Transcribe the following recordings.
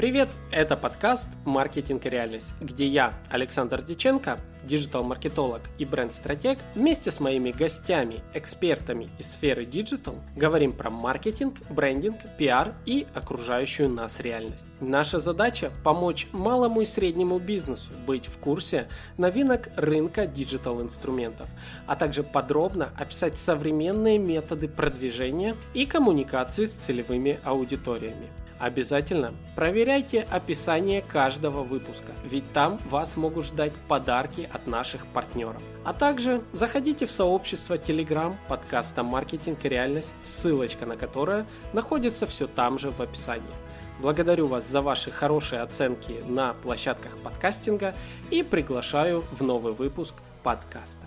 Привет! Это подкаст «Маркетинг и реальность», где я, Александр Диченко, диджитал-маркетолог и бренд-стратег, вместе с моими гостями, экспертами из сферы диджитал, говорим про маркетинг, брендинг, пиар и окружающую нас реальность. Наша задача – помочь малому и среднему бизнесу быть в курсе новинок рынка диджитал-инструментов, а также подробно описать современные методы продвижения и коммуникации с целевыми аудиториями. Обязательно проверяйте описание каждого выпуска, ведь там вас могут ждать подарки от наших партнеров. А также заходите в сообщество Telegram подкаста «Маркетинг и реальность», ссылочка на которое находится все там же в описании. Благодарю вас за ваши хорошие оценки на площадках подкастинга и приглашаю в новый выпуск подкаста.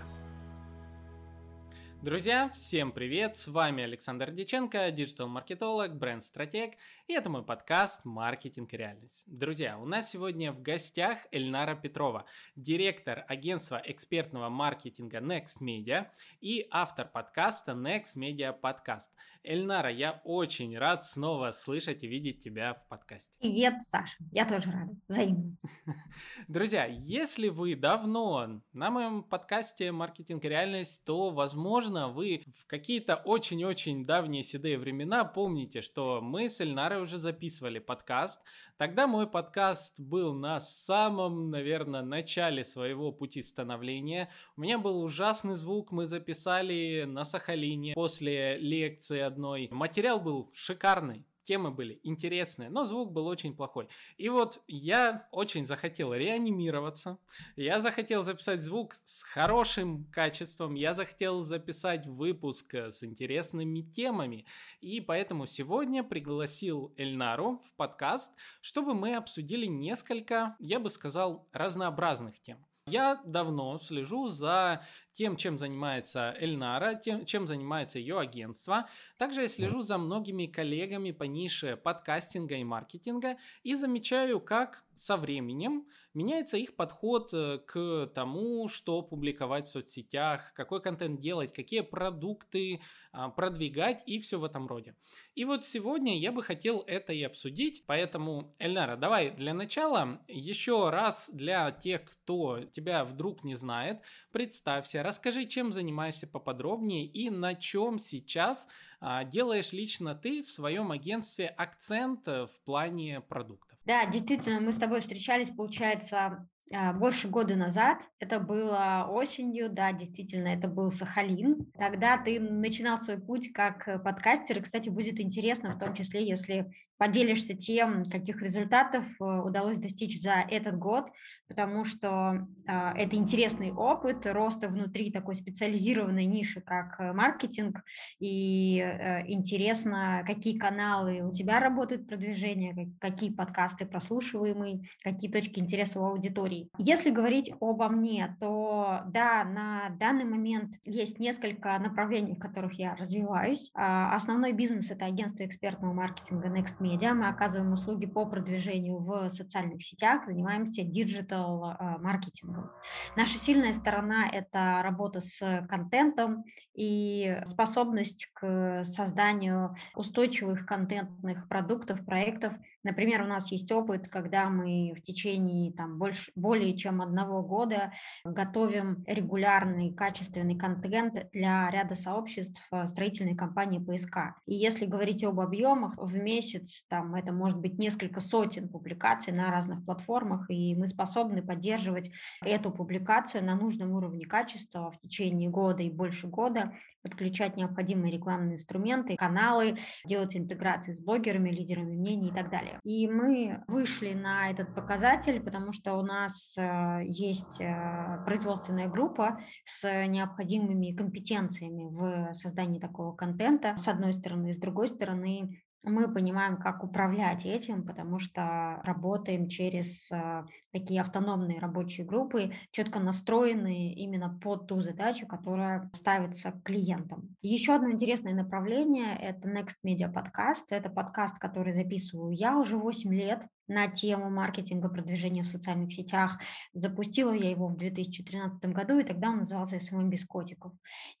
Друзья, всем привет! С вами Александр Диченко, диджитал-маркетолог, бренд-стратег, и это мой подкаст «Маркетинг и реальность». Друзья, у нас сегодня в гостях Эльнара Петрова, директор агентства экспертного маркетинга Next Media и автор подкаста Next Media Podcast. Эльнара, я очень рад снова слышать и видеть тебя в подкасте. Привет, Саша. Я тоже рада. Взаимно. Друзья, если вы давно на моем подкасте «Маркетинг и реальность», то, возможно, вы в какие-то очень-очень давние седые времена помните, что мы с Эльнарой уже записывали подкаст. Тогда мой подкаст был на самом, наверное, начале своего пути становления. У меня был ужасный звук, мы записали на Сахалине после лекции одной. Материал был шикарный, темы были интересные, но звук был очень плохой. И вот я очень захотел реанимироваться, я захотел записать звук с хорошим качеством, я захотел записать выпуск с интересными темами, и поэтому сегодня пригласил Эльнару в подкаст, чтобы мы обсудили несколько, я бы сказал, разнообразных тем. Я давно слежу за тем, чем занимается Эльнара, тем, чем занимается ее агентство. Также я слежу за многими коллегами по нише подкастинга и маркетинга и замечаю, как со временем меняется их подход э, к тому, что публиковать в соцсетях, какой контент делать, какие продукты а, продвигать и все в этом роде. И вот сегодня я бы хотел это и обсудить, поэтому, Эльнара, давай для начала еще раз для тех, кто тебя вдруг не знает, представься, расскажи, чем занимаешься поподробнее и на чем сейчас а, делаешь лично ты в своем агентстве акцент э, в плане продуктов. Да, действительно, мы с тобой встречались, получается, больше года назад. Это было осенью, да, действительно, это был Сахалин. Тогда ты начинал свой путь как э, подкастер, и, кстати, будет интересно, в том числе, если поделишься тем, каких результатов э, удалось достичь за этот год, потому что э, это интересный опыт роста внутри такой специализированной ниши, как э, маркетинг, и интересно, какие каналы у тебя работают продвижение, какие подкасты прослушиваемые, какие точки интереса у аудитории историй. Если говорить обо мне, то да, на данный момент есть несколько направлений, в которых я развиваюсь. А, основной бизнес – это агентство экспертного маркетинга Next Media. Мы оказываем услуги по продвижению в социальных сетях, занимаемся диджитал-маркетингом. Наша сильная сторона – это работа с контентом и способность к созданию устойчивых контентных продуктов, проектов. Например, у нас есть опыт, когда мы в течение там, больше, более чем одного года готовим регулярный качественный контент для ряда сообществ э, строительной компании ПСК. И если говорить об объемах, в месяц там это может быть несколько сотен публикаций на разных платформах, и мы способны поддерживать эту публикацию на нужном уровне качества в течение года и больше года, подключать необходимые рекламные инструменты, каналы, делать интеграции с блогерами, лидерами мнений и так далее. И мы вышли на этот показатель, потому что у нас э, есть э, производственная группа с необходимыми компетенциями в создании такого контента, с одной стороны, с другой стороны, мы понимаем, как управлять этим, потому что работаем через э, такие автономные рабочие группы, четко настроенные именно под ту задачу, которая ставится клиентом. Еще одно интересное направление – это Next Media Podcast. Это подкаст, который записываю я уже 8 лет. На тему маркетинга, продвижения в социальных сетях. Запустила я его в 2013 году, и тогда он назывался «SMM без котиков».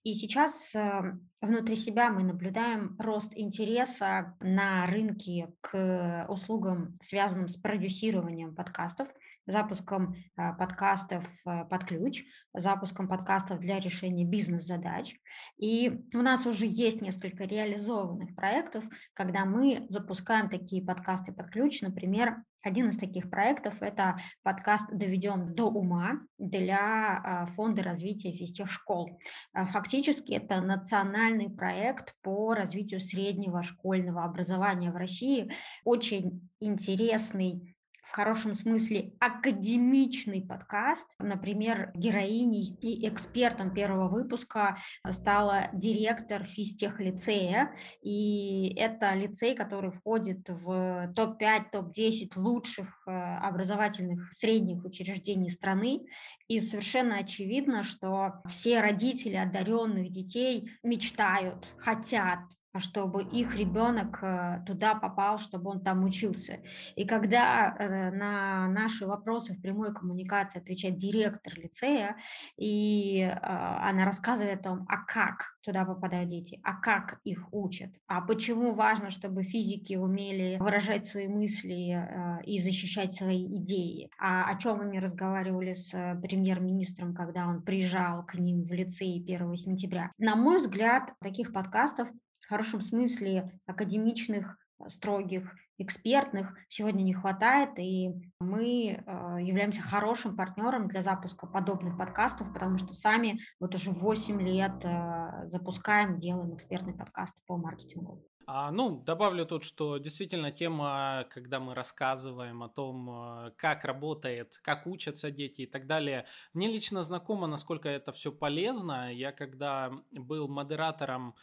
И сейчас э, внутри себя мы наблюдаем рост интереса на рынке к услугам, связанным с продюсированием подкастов, запуском э, подкастов э, под ключ, запуском подкастов для решения бизнес-задач. И у нас уже есть несколько реализованных проектов, когда мы запускаем такие подкасты под ключ, например, один из таких проектов – это подкаст «Доведем до ума» для а, Фонда развития физтех школ. А, фактически это национальный проект по развитию среднего школьного образования в России. Очень интересный хорошем смысле академичный подкаст. Например, героиней и экспертом первого выпуска стала директор физтех-лицея. И это лицей, который входит в топ-5, топ-10 лучших э, образовательных средних учреждений страны. И совершенно очевидно, что все родители одаренных детей мечтают, хотят чтобы их ребенок э, туда попал, чтобы он там учился. И когда э, на наши вопросы в прямой коммуникации отвечает директор лицея, и а, она рассказывает о том, а как туда попадают дети, а как их учат, а почему важно, чтобы физики умели выражать свои мысли э, и защищать свои идеи, а о чем они разговаривали с премьер-министром, когда он приезжал к ним в лицей 1 сентября. На мой взгляд, таких подкастов в хорошем смысле академичных, э, строгих, экспертных сегодня не хватает, и мы э, являемся хорошим партнером для запуска подобных подкастов, потому что сами вот уже 8 лет э, запускаем, делаем экспертный подкаст по маркетингу. А, ну, добавлю тут, что действительно тема, когда мы рассказываем о том, как работает, как учатся дети и так далее, мне лично знакомо, насколько это все полезно. Я когда был модератором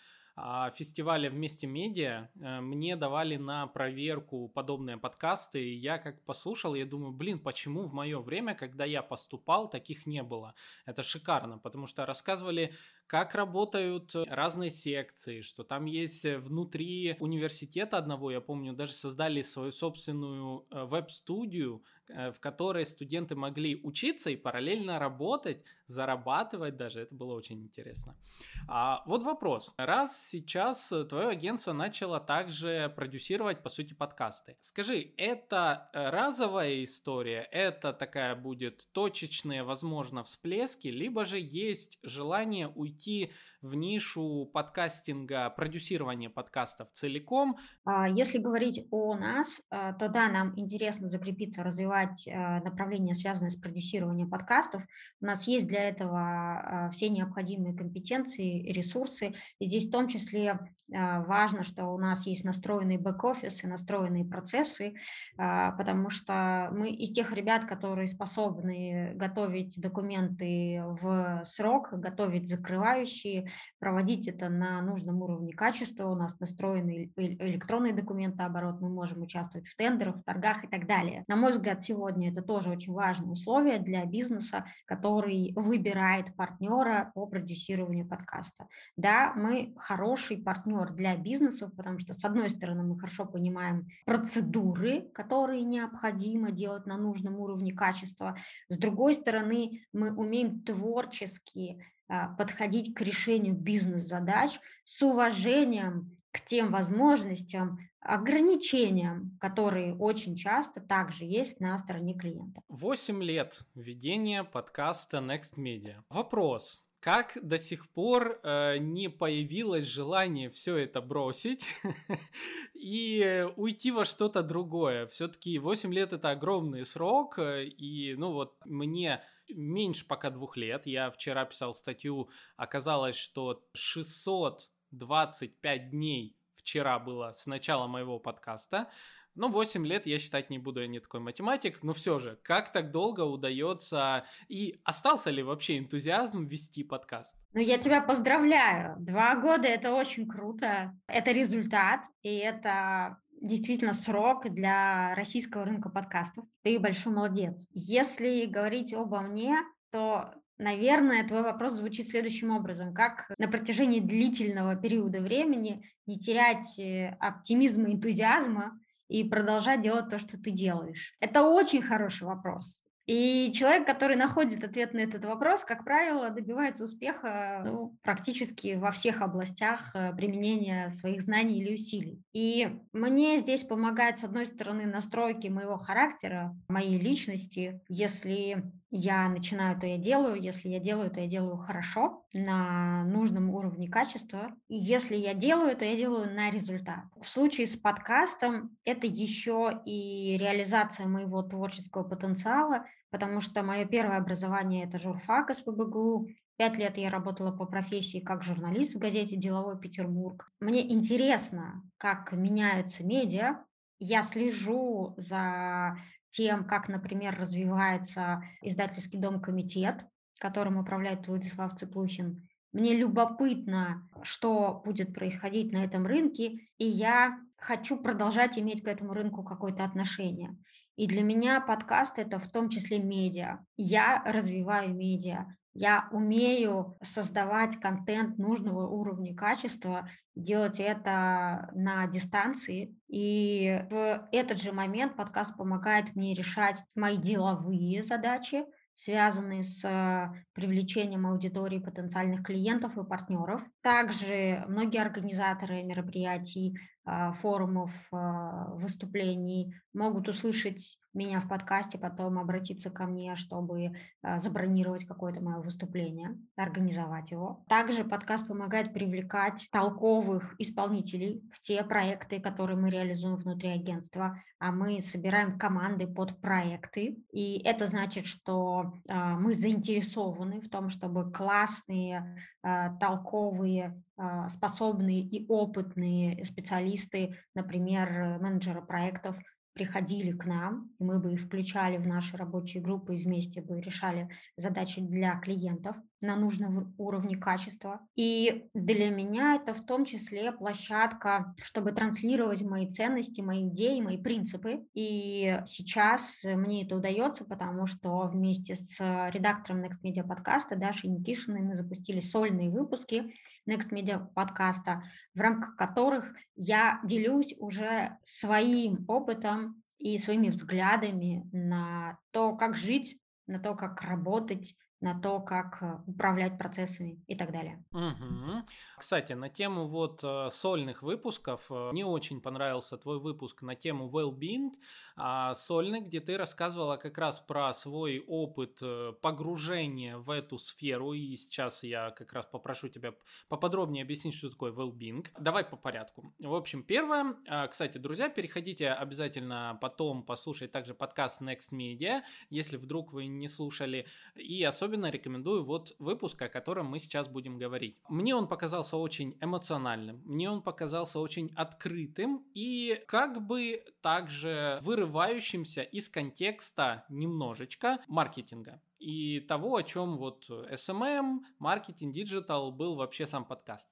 фестиваля «Вместе медиа» э, мне давали на проверку подобные подкасты, и я как послушал, я думаю, блин, почему в мое время, когда я поступал, таких не было? Это шикарно, потому что рассказывали, как работают разные секции, что там есть внутри университета одного, я помню, даже создали свою собственную э, веб-студию, в которой студенты могли учиться и параллельно работать, зарабатывать даже. Это было очень интересно. А вот вопрос. Раз сейчас твое агентство начало также продюсировать, по сути, подкасты. Скажи, это разовая история? Это такая будет точечная, возможно, всплески? Либо же есть желание уйти в нишу подкастинга, продюсирования подкастов целиком. А, если говорить о нас, то да, нам интересно закрепиться, развивать а, направления, связанные с продюсированием подкастов. У нас есть для этого все необходимые компетенции, ресурсы. И здесь в том числе важно, что у нас есть настроенный бэк-офис и настроенные процессы, потому что мы из тех ребят, которые способны готовить документы в срок, готовить закрывающие, проводить это на нужном уровне качества. У нас настроенный электронный документооборот, мы можем участвовать в тендерах, в торгах и так далее. На мой взгляд, сегодня это тоже очень важное условие для бизнеса, который выбирает партнера по продюсированию подкаста. Да, мы хороший партнер для бизнесов, потому что, с одной стороны, мы хорошо понимаем процедуры, которые необходимо делать на нужном уровне качества, с другой стороны, мы умеем творчески а, подходить к решению бизнес-задач с уважением к тем возможностям, ограничениям, которые очень часто также есть на стороне клиента. Восемь лет ведения подкаста Next Media. Вопрос. Как до сих пор э, не появилось желание все это бросить и уйти во что-то другое? Все-таки 8 лет это огромный срок, э, и ну вот мне меньше пока двух лет. Я вчера писал статью, оказалось, что 625 дней вчера было с начала моего подкаста. Ну, 8 лет я считать не буду, я не такой математик, но все же, как так долго удается и остался ли вообще энтузиазм вести подкаст? Ну, я тебя поздравляю. Два года – это очень круто. Это результат, и это действительно срок для российского рынка подкастов. Ты большой молодец. Если говорить обо мне, то Наверное, твой вопрос звучит следующим образом. Как на протяжении длительного периода времени не терять э, оптимизма, энтузиазма и продолжать делать то, что ты делаешь? Это очень хороший вопрос. И человек, который находит ответ на этот вопрос, как правило, добивается успеха ну, практически во всех областях э, применения своих знаний или усилий. И мне здесь помогает, с одной стороны, настройки моего характера, моей личности. Если я начинаю, то я делаю. Если я делаю, то я делаю хорошо, на нужном уровне качества. И если я делаю, то я делаю на результат. В случае с подкастом это еще и реализация моего творческого потенциала, потому что мое первое образование – это журфак из ПБГУ. Пять лет я работала по профессии как журналист в газете «Деловой Петербург». Мне интересно, как меняются медиа. Я слежу за тем, как, например, развивается издательский дом «Комитет», которым управляет Владислав Цыплухин. Мне любопытно, что будет происходить на этом рынке, и я хочу продолжать иметь к этому рынку какое-то отношение. И для меня подкаст это в том числе медиа. Я развиваю медиа. Я умею создавать контент нужного уровня качества, делать это на дистанции. И в этот же момент подкаст помогает мне решать мои деловые задачи, связанные с привлечением аудитории потенциальных клиентов и партнеров. Также многие организаторы мероприятий, а, форумов, а, выступлений могут услышать меня в подкасте, потом обратиться ко мне, чтобы а, забронировать какое-то мое выступление, организовать его. Также подкаст помогает привлекать толковых исполнителей в те проекты, которые мы реализуем внутри агентства, а мы собираем команды под проекты, и это значит, что мы заинтересованы в том, чтобы классные, толковые а, способные и опытные специалисты, например, менеджеры проектов, приходили к нам, мы бы их включали в наши рабочие группы и вместе бы решали задачи для клиентов на нужном уровне качества. И для меня это в том числе площадка, чтобы транслировать мои ценности, мои идеи, мои принципы. И сейчас мне это удается, потому что вместе с редактором Next Media подкаста Дашей Никишиной мы запустили сольные выпуски Next Media подкаста, в рамках которых я делюсь уже своим опытом и своими взглядами на то, как жить, на то, как работать, на то, как э, управлять процессами и так далее. Угу. Кстати, на тему вот э, сольных выпусков, э, мне очень понравился твой выпуск на тему well-being а, сольный, где ты рассказывала как раз про свой опыт погружения в эту сферу, и сейчас я как раз попрошу тебя поподробнее объяснить, что такое well-being. Давай по порядку. В общем, первое, а, кстати, друзья, переходите обязательно потом послушать также подкаст Next Media, если вдруг вы не слушали, и особенно особенно рекомендую вот выпуск, о котором мы сейчас будем говорить. Мне он показался очень эмоциональным, мне он показался очень открытым и как бы также вырывающимся из контекста немножечко маркетинга и того, о чем вот SMM, маркетинг, диджитал был вообще сам подкаст.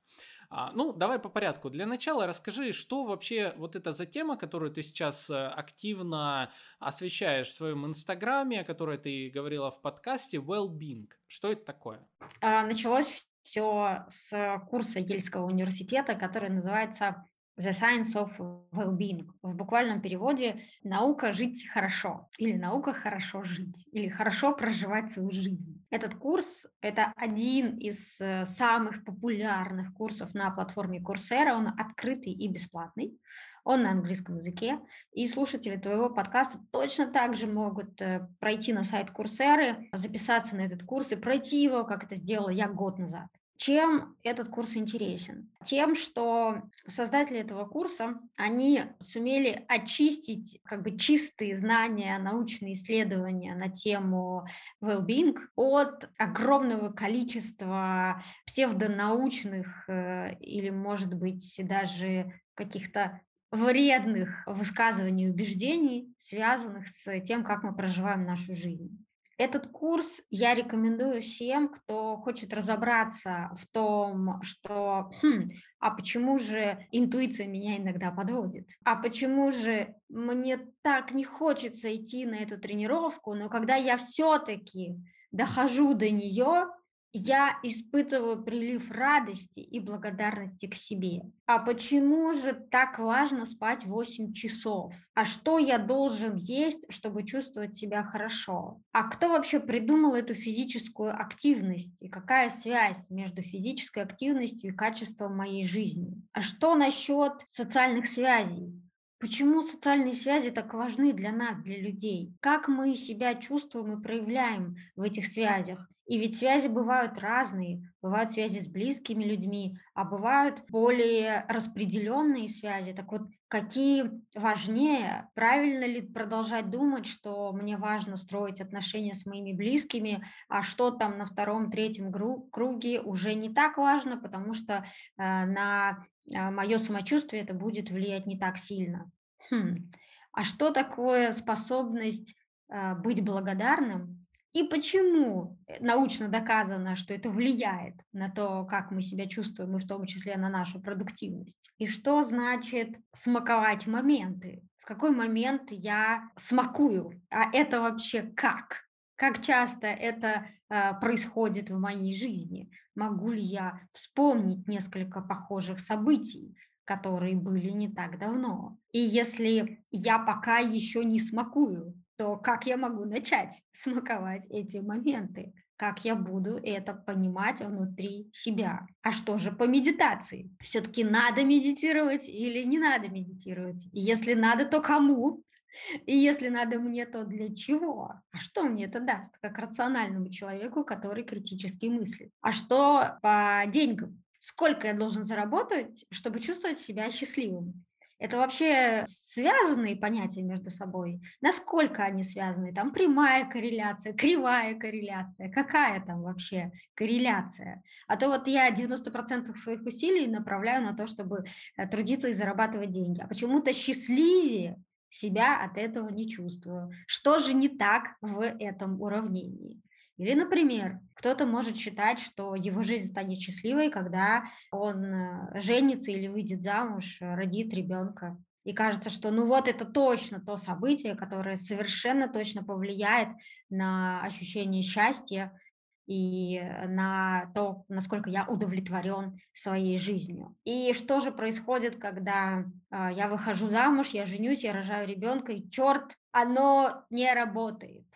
А, ну, давай по порядку. Для начала расскажи, что вообще вот это за тема, которую ты сейчас э, активно освещаешь в своем инстаграме, о которой ты говорила в подкасте, well-being. Что это такое? А, началось все с курса Ельского университета, который называется The Science of Well-being. В буквальном переводе «наука жить хорошо» или «наука хорошо жить» или «хорошо проживать свою жизнь». Этот курс – это один из э, самых популярных курсов на платформе Coursera. Он открытый и бесплатный. Он на английском языке. И слушатели твоего подкаста точно так же могут э, пройти на сайт Курсеры, записаться на этот курс и пройти его, как это сделала я год назад. Чем этот курс интересен? Тем, что создатели этого курса, они сумели очистить как бы чистые знания, научные исследования на тему well-being от огромного количества псевдонаучных э, или, может быть, даже каких-то вредных высказываний и убеждений, связанных с тем, как мы проживаем нашу жизнь. Этот курс я рекомендую всем, кто хочет разобраться в том, что хм, а почему же интуиция меня иногда подводит? А почему же мне так не хочется идти на эту тренировку, но когда я все-таки дохожу до нее, я испытываю прилив радости и благодарности к себе. А почему же так важно спать 8 часов? А что я должен есть, чтобы чувствовать себя хорошо? А кто вообще придумал эту физическую активность? И какая связь между физической активностью и качеством моей жизни? А что насчет социальных связей? Почему социальные связи так важны для нас, для людей? Как мы себя чувствуем и проявляем в этих связях? И ведь связи бывают разные. Бывают связи с близкими людьми, а бывают более распределенные связи. Так вот, какие важнее? Правильно ли продолжать думать, что мне важно строить отношения с моими близкими, а что там на втором, третьем круге уже не так важно, потому что э, на э, мое самочувствие это будет влиять не так сильно. Хм. А что такое способность э, быть благодарным и почему э, научно доказано, что это влияет на то, как мы себя чувствуем, и в том числе на нашу продуктивность? И что значит смаковать моменты? В какой момент я смакую? А это вообще как? Как часто это э, происходит в моей жизни? Могу ли я вспомнить несколько похожих событий, которые были не так давно? И если я пока еще не смакую то как я могу начать смаковать эти моменты? Как я буду это понимать внутри себя? А что же по медитации? Все-таки надо медитировать или не надо медитировать? Если надо, то кому? И если надо мне, то для чего? А что мне это даст, как рациональному человеку, который критически мыслит? А что по деньгам? Сколько я должен заработать, чтобы чувствовать себя счастливым? Это вообще связанные понятия между собой? Насколько они связаны? Там прямая корреляция, кривая корреляция, какая там вообще корреляция? А то вот я 90% своих усилий направляю на то, чтобы э, трудиться и зарабатывать деньги, а почему-то счастливее себя от этого не чувствую. Что же не так в этом уравнении? Или, например, кто-то может считать, что его жизнь станет счастливой, когда он э, женится или выйдет замуж, э, родит ребенка. И кажется, что ну вот это точно то событие, которое совершенно точно повлияет на ощущение счастья и на то, насколько я удовлетворен своей жизнью. И что же происходит, когда э, я выхожу замуж, я женюсь, я рожаю ребенка, и черт, оно не работает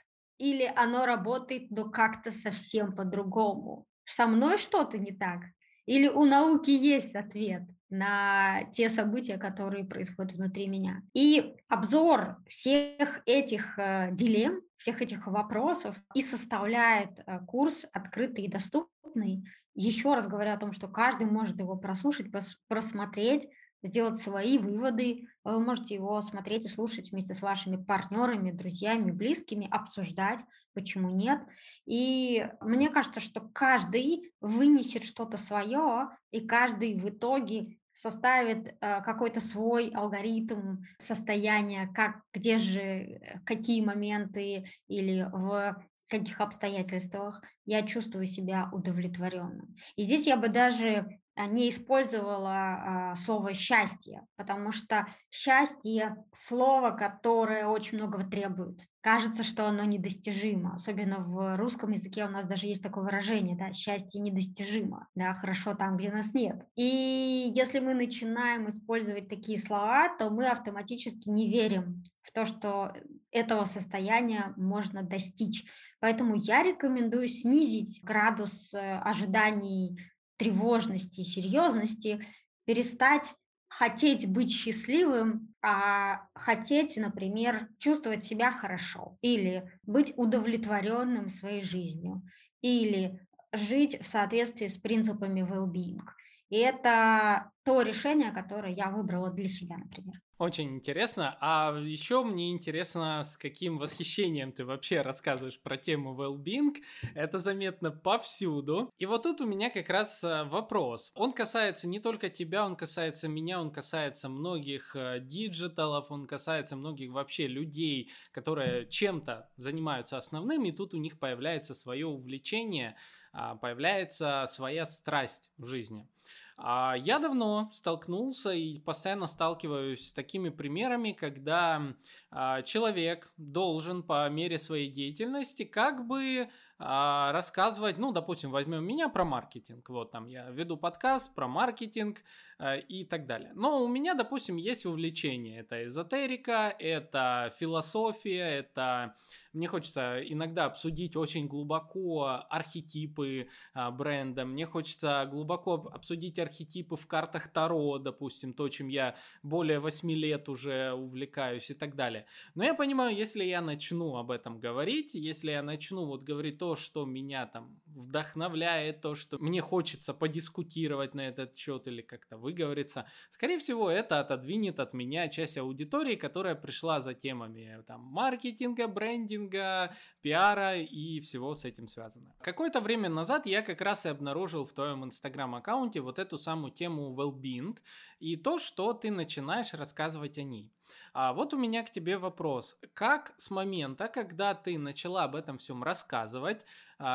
или оно работает, но как-то совсем по-другому? Со мной что-то не так? Или у науки есть ответ на те события, которые происходят внутри меня? И обзор всех этих э, дилемм, всех этих вопросов и составляет э, курс открытый и доступный. Еще раз говорю о том, что каждый может его прослушать, просмотреть, сделать свои выводы. Вы можете его смотреть и слушать вместе с вашими партнерами, друзьями, близкими, обсуждать, почему нет. И мне кажется, что каждый вынесет что-то свое, и каждый в итоге составит э, какой-то свой алгоритм состояния, как, где же, э, какие моменты или в каких обстоятельствах я чувствую себя удовлетворенным. И здесь я бы даже не использовала а, слово счастье, потому что счастье слово, которое очень многого требует. Кажется, что оно недостижимо, особенно в русском языке у нас даже есть такое выражение, да, счастье недостижимо, да, хорошо там, где нас нет. И если мы начинаем использовать такие слова, то мы автоматически не верим в то, что этого состояния можно достичь. Поэтому я рекомендую снизить градус э, ожиданий тревожности и серьезности, перестать хотеть быть счастливым, а хотеть, например, чувствовать себя хорошо, или быть удовлетворенным своей жизнью, или жить в соответствии с принципами well-being. И это то решение, которое я выбрала для себя, например. Очень интересно. А еще мне интересно, с каким восхищением ты вообще рассказываешь про тему well-being. Это заметно повсюду. И вот тут у меня как раз э, вопрос. Он касается не только тебя, он касается меня, он касается многих э, диджиталов, он касается многих вообще людей, которые чем-то занимаются основным, и тут у них появляется свое увлечение, а, появляется своя страсть в жизни. А я давно столкнулся и постоянно сталкиваюсь с такими примерами, когда а, человек должен по мере своей деятельности как бы а, рассказывать, ну, допустим, возьмем меня про маркетинг, вот там я веду подкаст про маркетинг а, и так далее. Но у меня, допустим, есть увлечение, это эзотерика, это философия, это мне хочется иногда обсудить очень глубоко архетипы а, бренда, мне хочется глубоко обсудить архетипы в картах Таро, допустим, то, чем я более 8 лет уже увлекаюсь и так далее. Но я понимаю, если я начну об этом говорить, если я начну вот говорить то, что меня там вдохновляет, то, что мне хочется подискутировать на этот счет или как-то выговориться, скорее всего, это отодвинет от меня часть аудитории, которая пришла за темами там маркетинга, брендинга, пиара и всего с этим связано. Какое-то время назад я как раз и обнаружил в твоем инстаграм-аккаунте вот эту самую тему well-being и то, что ты начинаешь рассказывать о ней. А вот у меня к тебе вопрос. Как с момента, когда ты начала об этом всем рассказывать,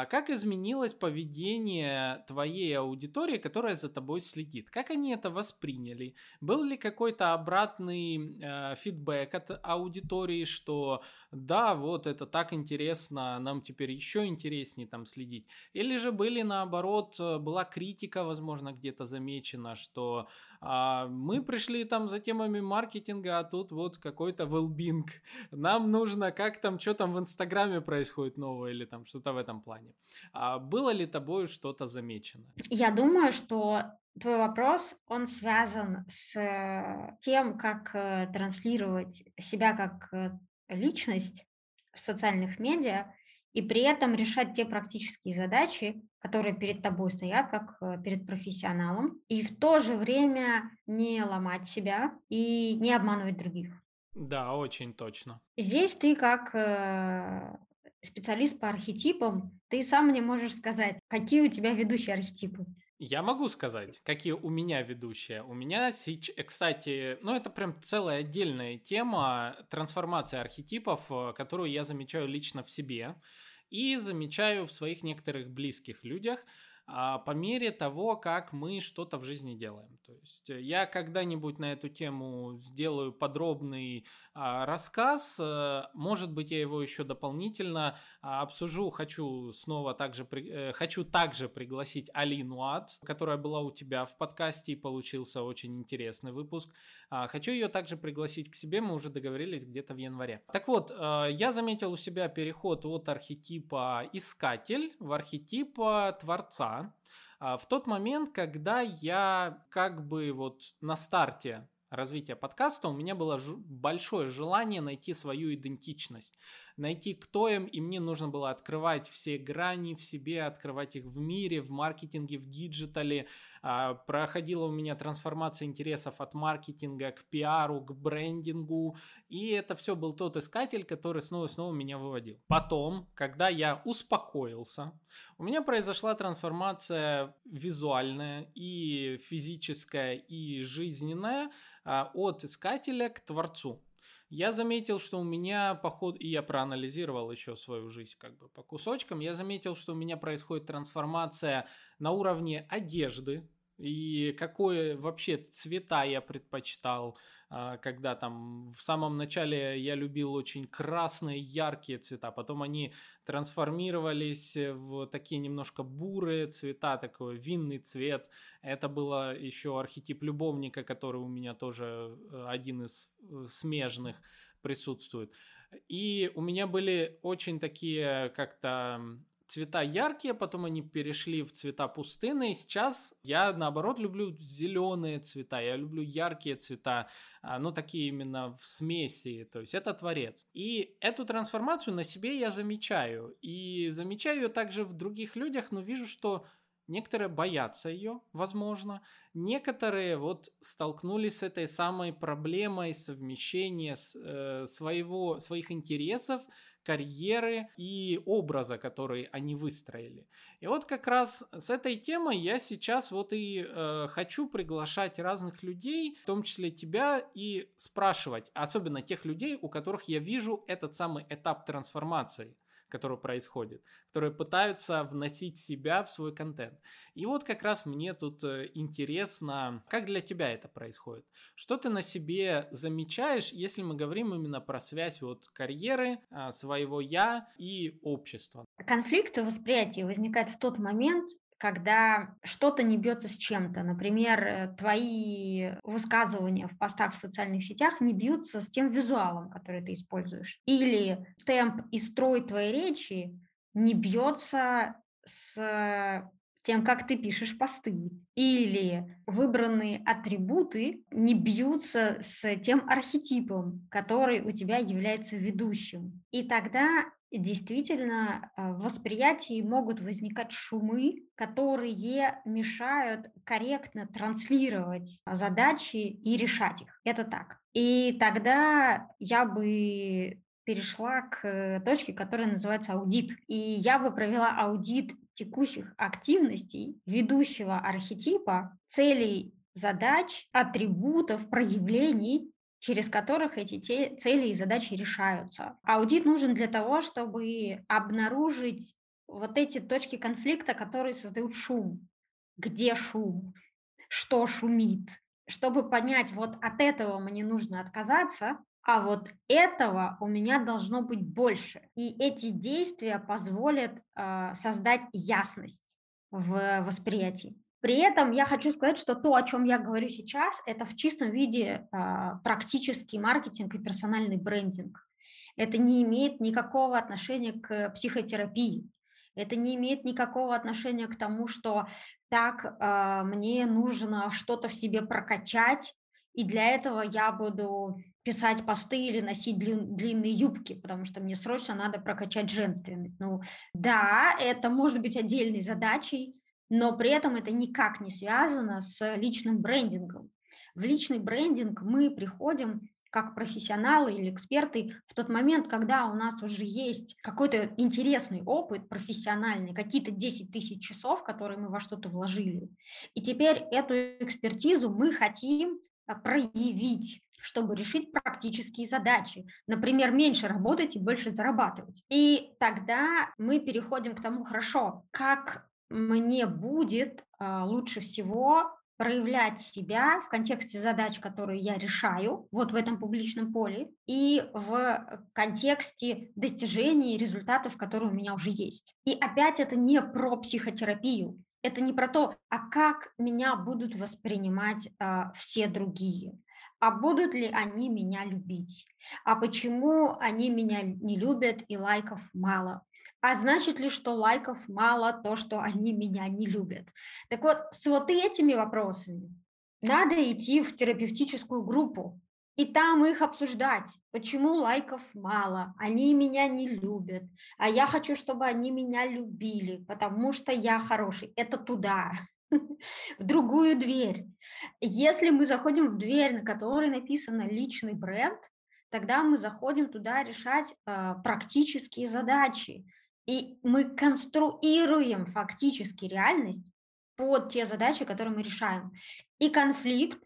как изменилось поведение твоей аудитории, которая за тобой следит? Как они это восприняли? Был ли какой-то обратный э, фидбэк от аудитории, что да, вот это так интересно, нам теперь еще интереснее там следить? Или же были наоборот, э, была критика, возможно, где-то замечена, что а, мы пришли там за темами маркетинга, а тут вот какой-то well Нам нужно, как там, что там в Инстаграме происходит новое или там что-то в этом плане. А было ли тобой что-то замечено? Я думаю, что твой вопрос, он связан с э, тем, как э, транслировать себя как личность в социальных медиа, и при этом решать те практические задачи, которые перед тобой стоят, как э, перед профессионалом, и в то же время не ломать себя и не обманывать других. Да, очень точно. Здесь ты как э, специалист по архетипам, ты сам мне можешь сказать, какие у тебя ведущие архетипы. Я могу сказать, какие у меня ведущие. У меня сейчас, э, кстати, ну это прям целая отдельная тема трансформации архетипов, э, которую я замечаю лично в себе и замечаю в своих некоторых близких людях а, по мере того, как мы что-то в жизни делаем. То есть э, я когда-нибудь на эту тему сделаю подробный рассказ, э, может быть, я его еще дополнительно а, обсужу. Хочу снова также, э, хочу также пригласить Алину Ад, которая была у тебя в подкасте и получился очень интересный выпуск. Хочу ее также пригласить к себе, мы уже договорились где-то в январе. Так вот, я заметил у себя переход от архетипа искатель в архетипа творца. В тот момент, когда я как бы вот на старте развития подкаста у меня было большое желание найти свою идентичность найти, кто им, и мне нужно было открывать все грани в себе, открывать их в мире, в маркетинге, в диджитале. А, проходила у меня трансформация интересов от маркетинга к пиару, к брендингу, и это все был тот искатель, который снова и снова меня выводил. Потом, когда я успокоился, у меня произошла трансформация визуальная и физическая и жизненная а, от искателя к творцу я заметил, что у меня поход, и я проанализировал еще свою жизнь как бы по кусочкам, я заметил, что у меня происходит трансформация на уровне одежды, и какое вообще цвета я предпочитал, когда там в самом начале я любил очень красные, яркие цвета, потом они трансформировались в такие немножко бурые цвета, такой винный цвет. Это было еще архетип любовника, который у меня тоже э, один из э, смежных присутствует. И у меня были очень такие как-то цвета яркие, потом они перешли в цвета пустыны, и сейчас я, наоборот, люблю зеленые цвета, я люблю яркие цвета, ну, такие именно в смеси, то есть это творец. И эту трансформацию на себе я замечаю, и замечаю ее также в других людях, но вижу, что Некоторые боятся ее, возможно. Некоторые вот столкнулись с этой самой проблемой совмещения э, своего, своих интересов карьеры и образа, который они выстроили. И вот как раз с этой темой я сейчас вот и э, хочу приглашать разных людей, в том числе тебя, и спрашивать, особенно тех людей, у которых я вижу этот самый этап трансформации которое происходит, которые пытаются вносить себя в свой контент. И вот как раз мне тут э, интересно, как для тебя это происходит? Что ты на себе замечаешь, если мы говорим именно про связь вот карьеры, а, своего я и общества? Конфликт восприятия возникает в тот момент, когда что-то не бьется с чем-то. Например, э, твои высказывания в постах в социальных сетях не бьются с тем визуалом, который ты используешь. Или темп и строй твоей речи не бьется с тем, как ты пишешь посты, или выбранные атрибуты не бьются с тем архетипом, который у тебя является ведущим. И тогда действительно а, в восприятии могут возникать шумы, которые мешают корректно транслировать задачи и решать их. Это так. И тогда я бы перешла к точке, которая называется аудит. И я бы провела аудит текущих активностей ведущего архетипа, целей задач, атрибутов, проявлений через которых эти те, цели и задачи решаются. Аудит нужен для того, чтобы обнаружить вот эти точки конфликта, которые создают шум. Где шум? Что шумит? Чтобы понять, вот от этого мне нужно отказаться, а вот этого у меня должно быть больше. И эти действия позволят э, создать ясность в восприятии. При этом я хочу сказать, что то, о чем я говорю сейчас, это в чистом виде э, практический маркетинг и персональный брендинг. Это не имеет никакого отношения к психотерапии. Это не имеет никакого отношения к тому, что так э, мне нужно что-то в себе прокачать, и для этого я буду писать посты или носить длин, длинные юбки, потому что мне срочно надо прокачать женственность. Ну да, это может быть отдельной задачей, но при этом это никак не связано с личным брендингом. В личный брендинг мы приходим как профессионалы или эксперты в тот момент, когда у нас уже есть какой-то интересный опыт профессиональный, какие-то 10 тысяч часов, которые мы во что-то вложили. И теперь эту экспертизу мы хотим а, проявить чтобы решить практические задачи. Например, меньше работать и больше зарабатывать. И тогда мы переходим к тому, хорошо, как мне будет а, лучше всего проявлять себя в контексте задач, которые я решаю, вот в этом публичном поле, и в контексте достижений результатов, которые у меня уже есть. И опять это не про психотерапию, это не про то, а как меня будут воспринимать а, все другие, а будут ли они меня любить, а почему они меня не любят и лайков мало, а значит ли, что лайков мало то, что они меня не любят? Так вот, с вот этими вопросами надо идти в терапевтическую группу и там их обсуждать, почему лайков мало, они меня не любят, а я хочу, чтобы они меня любили, потому что я хороший. Это туда, в другую дверь. Если мы заходим в дверь, на которой написано личный бренд, тогда мы заходим туда решать э, практические задачи. И мы конструируем фактически реальность под те задачи, которые мы решаем. И конфликт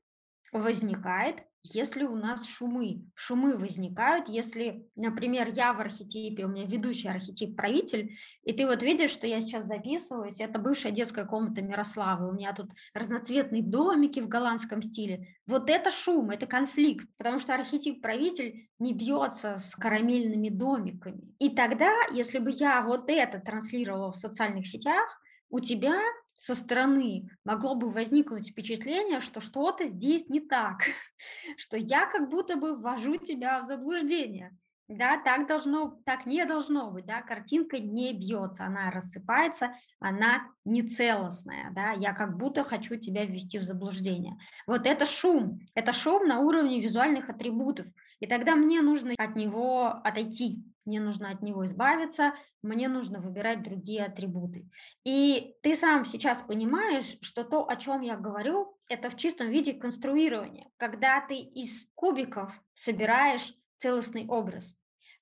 возникает если у нас шумы. Шумы возникают, если, например, я в архетипе, у меня ведущий архетип правитель, и ты вот видишь, что я сейчас записываюсь, это бывшая детская комната Мирославы, у меня тут разноцветные домики в голландском стиле. Вот это шум, это конфликт, потому что архетип правитель не бьется с карамельными домиками. И тогда, если бы я вот это транслировала в социальных сетях, у тебя со стороны могло бы возникнуть впечатление, что что-то здесь не так, что я как будто бы ввожу тебя в заблуждение. Да, так должно, так не должно быть, да, картинка не бьется, она рассыпается, она не целостная, да, я как будто хочу тебя ввести в заблуждение. Вот это шум, это шум на уровне визуальных атрибутов, и тогда мне нужно от него отойти, мне нужно от него избавиться, мне нужно выбирать другие атрибуты. И ты сам сейчас понимаешь, что то, о чем я говорю, это в чистом виде конструирование, когда ты из кубиков собираешь целостный образ.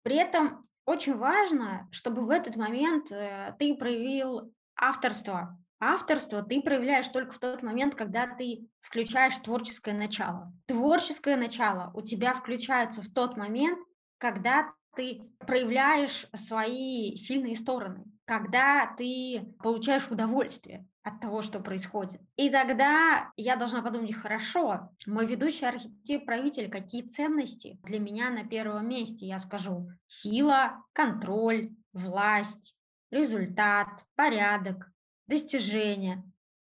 При этом очень важно, чтобы в этот момент э, ты проявил авторство. Авторство ты проявляешь только в тот момент, когда ты включаешь творческое начало. Творческое начало у тебя включается в тот момент, когда ты проявляешь свои сильные стороны, когда ты получаешь удовольствие от того, что происходит. И тогда я должна подумать, хорошо, мой ведущий архетип правитель, какие ценности для меня на первом месте? Я скажу, сила, контроль, власть, результат, порядок, достижение.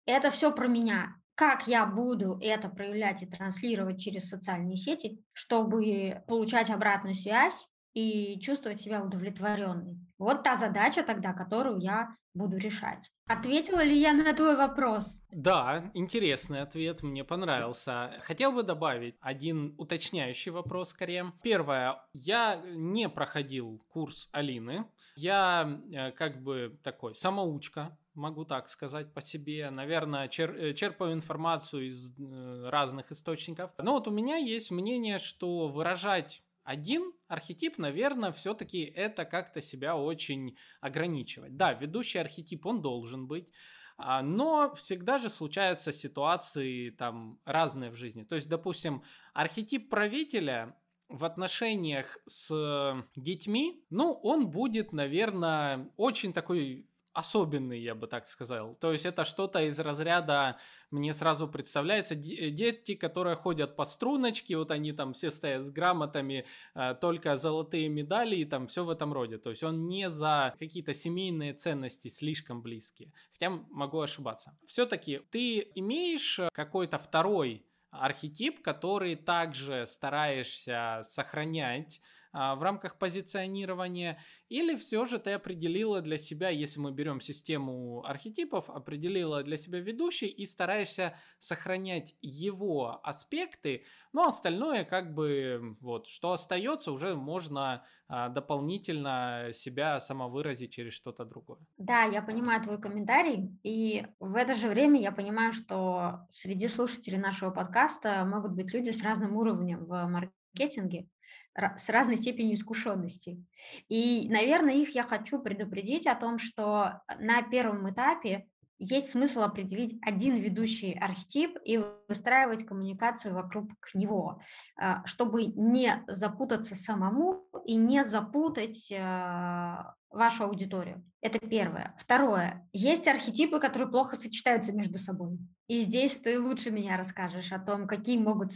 Это все про меня. Как я буду это проявлять и транслировать через социальные сети, чтобы получать обратную связь и чувствовать себя удовлетворенной. Вот та задача тогда, которую я буду решать. Ответила ли я на твой вопрос? Да, интересный ответ, мне понравился. Хотел бы добавить один уточняющий вопрос скорее. Первое, я не проходил курс Алины. Я э, как бы такой самоучка, могу так сказать по себе. Наверное, чер- э, черпаю информацию из э, разных источников. Но вот у меня есть мнение, что выражать один архетип, наверное, все-таки это как-то себя очень ограничивать. Да, ведущий архетип, он должен быть, а, но всегда же случаются ситуации там разные в жизни. То есть, допустим, архетип правителя в отношениях с детьми, ну, он будет, наверное, очень такой особенный, я бы так сказал. То есть это что-то из разряда, мне сразу представляется, дети, которые ходят по струночке, вот они там все стоят с грамотами, э, только золотые медали и там все в этом роде. То есть он не за какие-то семейные ценности слишком близкие. Хотя могу ошибаться. Все-таки ты имеешь какой-то второй архетип, который также стараешься сохранять а, в рамках позиционирования, или все же ты определила для себя, если мы берем систему архетипов, определила для себя ведущий и стараешься сохранять его аспекты, но остальное как бы вот, что остается, уже можно а, дополнительно себя самовыразить через что-то другое. Да, я понимаю твой комментарий, и в это же время я понимаю, что среди слушателей нашего подкаста могут быть люди с разным уровнем в маркетинге, с разной степенью искушенности. И, наверное, их я хочу предупредить о том, что на первом этапе есть смысл определить один ведущий архетип и выстраивать коммуникацию вокруг него, а, чтобы не запутаться самому и не запутать а, вашу аудиторию. Это первое. Второе. Есть архетипы, которые плохо сочетаются между собой. И здесь ты лучше меня расскажешь о том, какие могут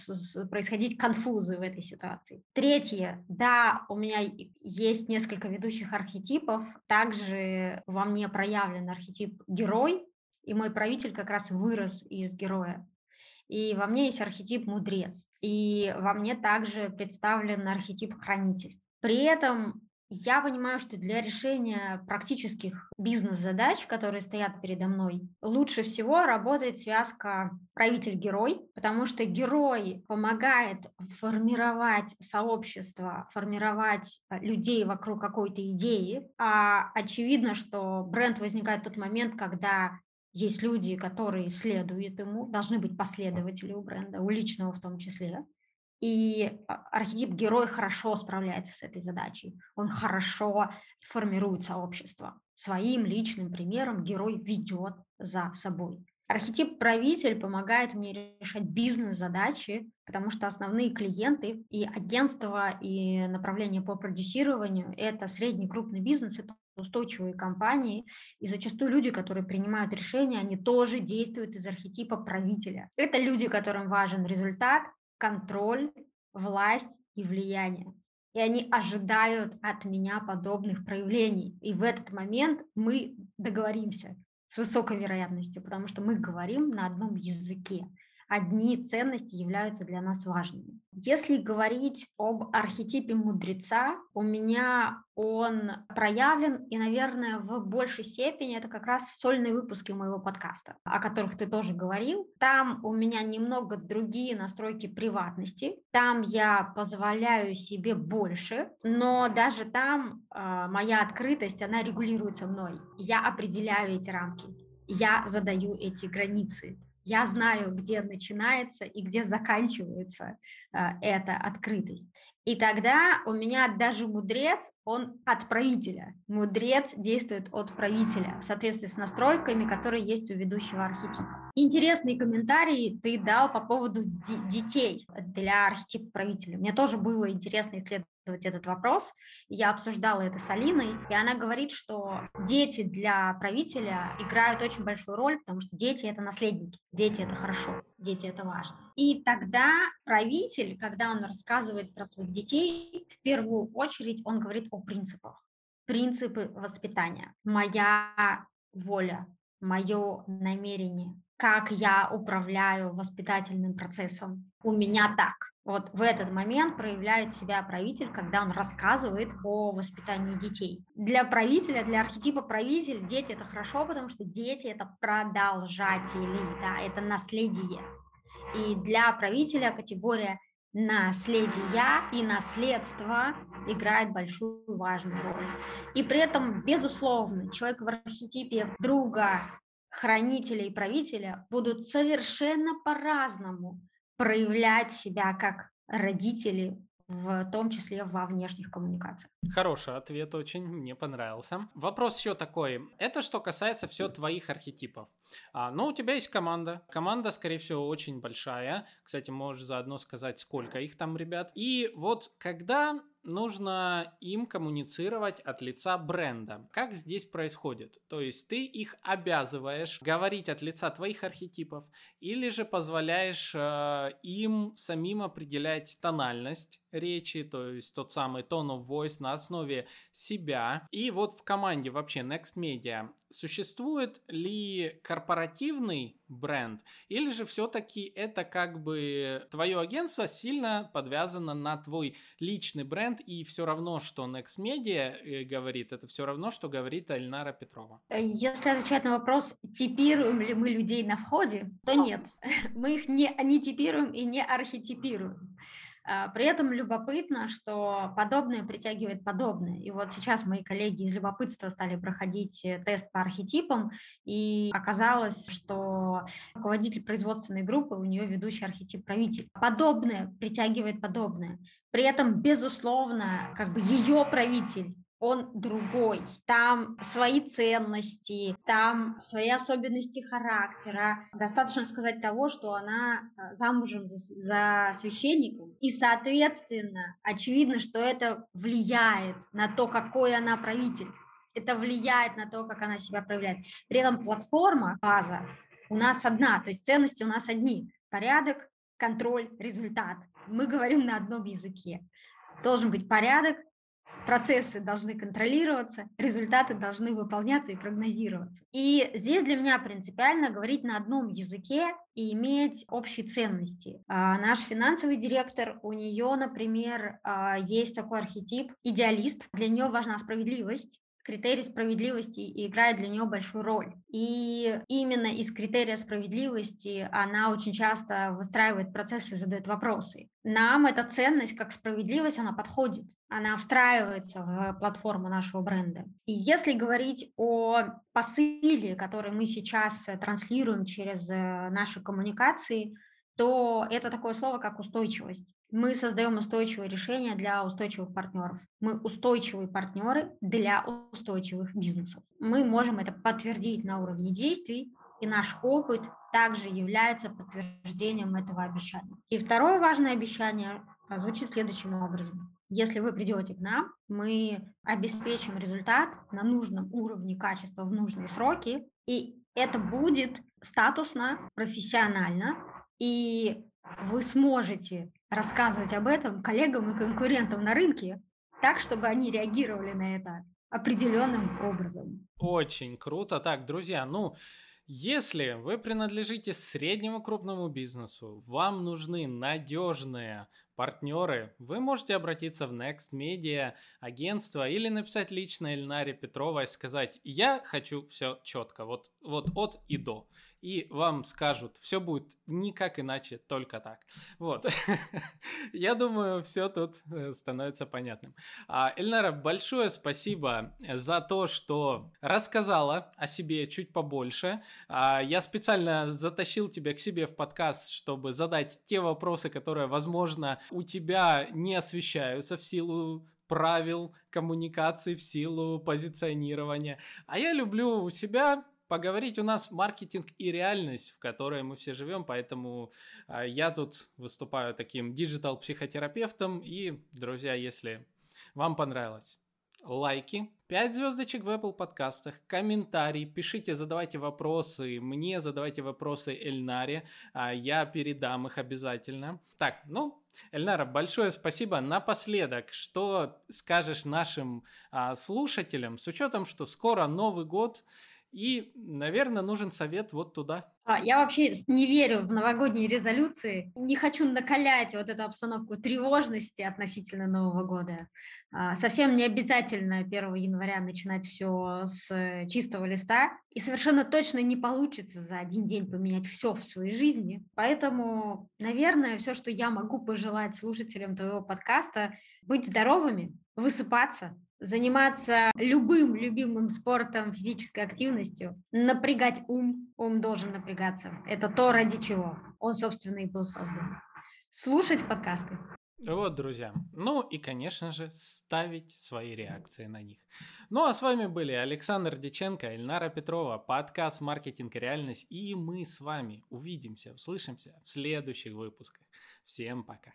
происходить конфузы в этой ситуации. Третье. Да, у меня есть несколько ведущих архетипов. Также во мне проявлен архетип герой, и мой правитель как раз вырос из героя. И во мне есть архетип мудрец. И во мне также представлен архетип хранитель. При этом я понимаю, что для решения практических бизнес-задач, которые стоят передо мной, лучше всего работает связка правитель-герой, потому что герой помогает формировать сообщество, формировать э, людей вокруг какой-то идеи. А очевидно, что бренд возникает в тот момент, когда есть люди, которые следуют ему, должны быть последователи у бренда, у личного в том числе. И а, архетип герой хорошо справляется с этой задачей. Он хорошо формирует сообщество. Своим личным примером герой ведет за собой. Архетип правитель помогает мне решать бизнес-задачи, потому что основные клиенты и агентства, и направления по продюсированию – это средний крупный бизнес, это устойчивые компании, и зачастую люди, которые принимают решения, они тоже действуют из архетипа правителя. Это люди, которым важен результат, контроль, власть и влияние. И они ожидают от меня подобных проявлений. И в этот момент мы договоримся с высокой вероятностью, потому что мы говорим на одном языке одни ценности являются для нас важными. Если говорить об архетипе мудреца, у меня он проявлен, и, наверное, в большей степени это как раз сольные выпуски моего подкаста, о которых ты тоже говорил. Там у меня немного другие настройки приватности, там я позволяю себе больше, но даже там э, моя открытость, она регулируется мной. Я определяю эти рамки, я задаю эти границы я знаю, где начинается и где заканчивается э, эта открытость. И тогда у меня даже мудрец, он от правителя. Мудрец действует от правителя в соответствии с настройками, которые есть у ведущего архетипа. Интересные комментарии ты дал по поводу детей для архетипа правителя. Мне тоже было интересно исследовать этот вопрос. Я обсуждала это с Алиной, и она говорит, что дети для правителя играют очень большую роль, потому что дети – это наследники, дети – это хорошо, дети – это важно. И тогда правитель, когда он рассказывает про своих детей, в первую очередь он говорит о принципах. Принципы воспитания. Моя воля, мое намерение, как я управляю воспитательным процессом. У меня так. Вот в этот момент проявляет себя правитель, когда он рассказывает о воспитании детей. Для правителя, для архетипа правитель, дети это хорошо, потому что дети это продолжатели, да, это наследие. И для правителя категория наследия и наследство играет большую важную роль. И при этом, безусловно, человек в архетипе друга, хранителя и правителя будут совершенно по-разному проявлять себя как родители, в том числе во внешних коммуникациях. Хороший ответ, очень мне понравился. Вопрос еще такой. Это что касается все твоих архетипов. А, ну, у тебя есть команда. Команда, скорее всего, очень большая. Кстати, можешь заодно сказать, сколько их там, ребят. И вот когда нужно им коммуницировать от лица бренда. Как здесь происходит? То есть ты их обязываешь говорить от лица твоих архетипов или же позволяешь э, им самим определять тональность речи, то есть тот самый tone of voice на основе себя. И вот в команде вообще Next Media существует ли корпоративный бренд, или же все-таки это как бы твое агентство сильно подвязано на твой личный бренд, и все равно, что Next Media э, говорит, это все равно, что говорит Альнара Петрова. Если отвечать на вопрос, типируем ли мы людей на входе, то нет, мы их не, не типируем и не архетипируем. А, при этом любопытно, что подобное притягивает подобное. И вот сейчас мои коллеги из любопытства стали проходить э, тест по архетипам, и оказалось, что руководитель производственной группы, у нее ведущий архетип правитель. Подобное притягивает подобное. При этом, безусловно, как бы ее правитель он другой. Там свои ценности, там свои особенности характера. Достаточно сказать того, что она э, замужем за, за священником. И, соответственно, очевидно, что это влияет на то, какой она правитель. Это влияет на то, как она себя проявляет. При этом платформа, база у нас одна, то есть ценности у нас одни. Порядок, контроль, результат. Мы говорим на одном языке. Должен быть порядок, процессы должны контролироваться, результаты должны выполняться и прогнозироваться. И здесь для меня принципиально говорить на одном языке и иметь общие ценности. А наш финансовый директор, у нее, например, а, есть такой архетип идеалист. Для нее важна справедливость, критерий справедливости играет для нее большую роль. И именно из критерия справедливости она очень часто выстраивает процессы задает вопросы. Нам эта ценность, как справедливость, она подходит, она встраивается в платформу нашего бренда. И если говорить о посыле, который мы сейчас транслируем через э, наши коммуникации, то это такое слово, как устойчивость. Мы создаем устойчивые решения для устойчивых партнеров. Мы устойчивые партнеры для устойчивых бизнесов. Мы можем это подтвердить на уровне действий, и наш опыт также является подтверждением этого обещания. И второе важное обещание звучит следующим образом. Если вы придете к нам, мы обеспечим результат на нужном уровне качества в нужные сроки, и это будет статусно, профессионально, и вы сможете рассказывать об этом коллегам и конкурентам на рынке так, чтобы они реагировали на это определенным образом. Очень круто. Так, друзья, ну, если вы принадлежите среднему крупному бизнесу, вам нужны надежные партнеры, вы можете обратиться в Next Media агентство или написать лично Эльнаре Петровой и сказать, я хочу все четко, вот, вот от и до. И вам скажут, все будет никак иначе, только так. Вот. Я думаю, все тут э, становится понятным. А, Эльнара, большое спасибо за то, что рассказала о себе чуть побольше. А, я специально затащил тебя к себе в подкаст, чтобы задать те вопросы, которые, возможно, у тебя не освещаются в силу правил коммуникации, в силу позиционирования. А я люблю у себя поговорить у нас маркетинг и реальность, в которой мы все живем, поэтому а, я тут выступаю таким диджитал-психотерапевтом. И, друзья, если вам понравилось, лайки, 5 звездочек в Apple подкастах, комментарии, пишите, задавайте вопросы мне, задавайте вопросы Эльнаре, а я передам их обязательно. Так, ну, Эльнара, большое спасибо. Напоследок, что скажешь нашим а, слушателям с учетом, что скоро Новый год, и, наверное, нужен совет вот туда. А, я вообще не верю в новогодние резолюции. Не хочу накалять вот эту обстановку тревожности относительно Нового года. А, совсем не обязательно 1 января начинать все с чистого листа. И совершенно точно не получится за один день поменять все в своей жизни. Поэтому, наверное, все, что я могу пожелать слушателям твоего подкаста, быть здоровыми, высыпаться, заниматься любым любимым спортом, физической активностью, напрягать ум, ум должен напрягаться. Это то, ради чего он, собственно, и был создан. Слушать подкасты. Вот, друзья. Ну и, конечно же, ставить свои реакции на них. Ну а с вами были Александр Диченко, Эльнара Петрова, подкаст «Маркетинг и реальность». И мы с вами увидимся, услышимся в следующих выпусках. Всем пока.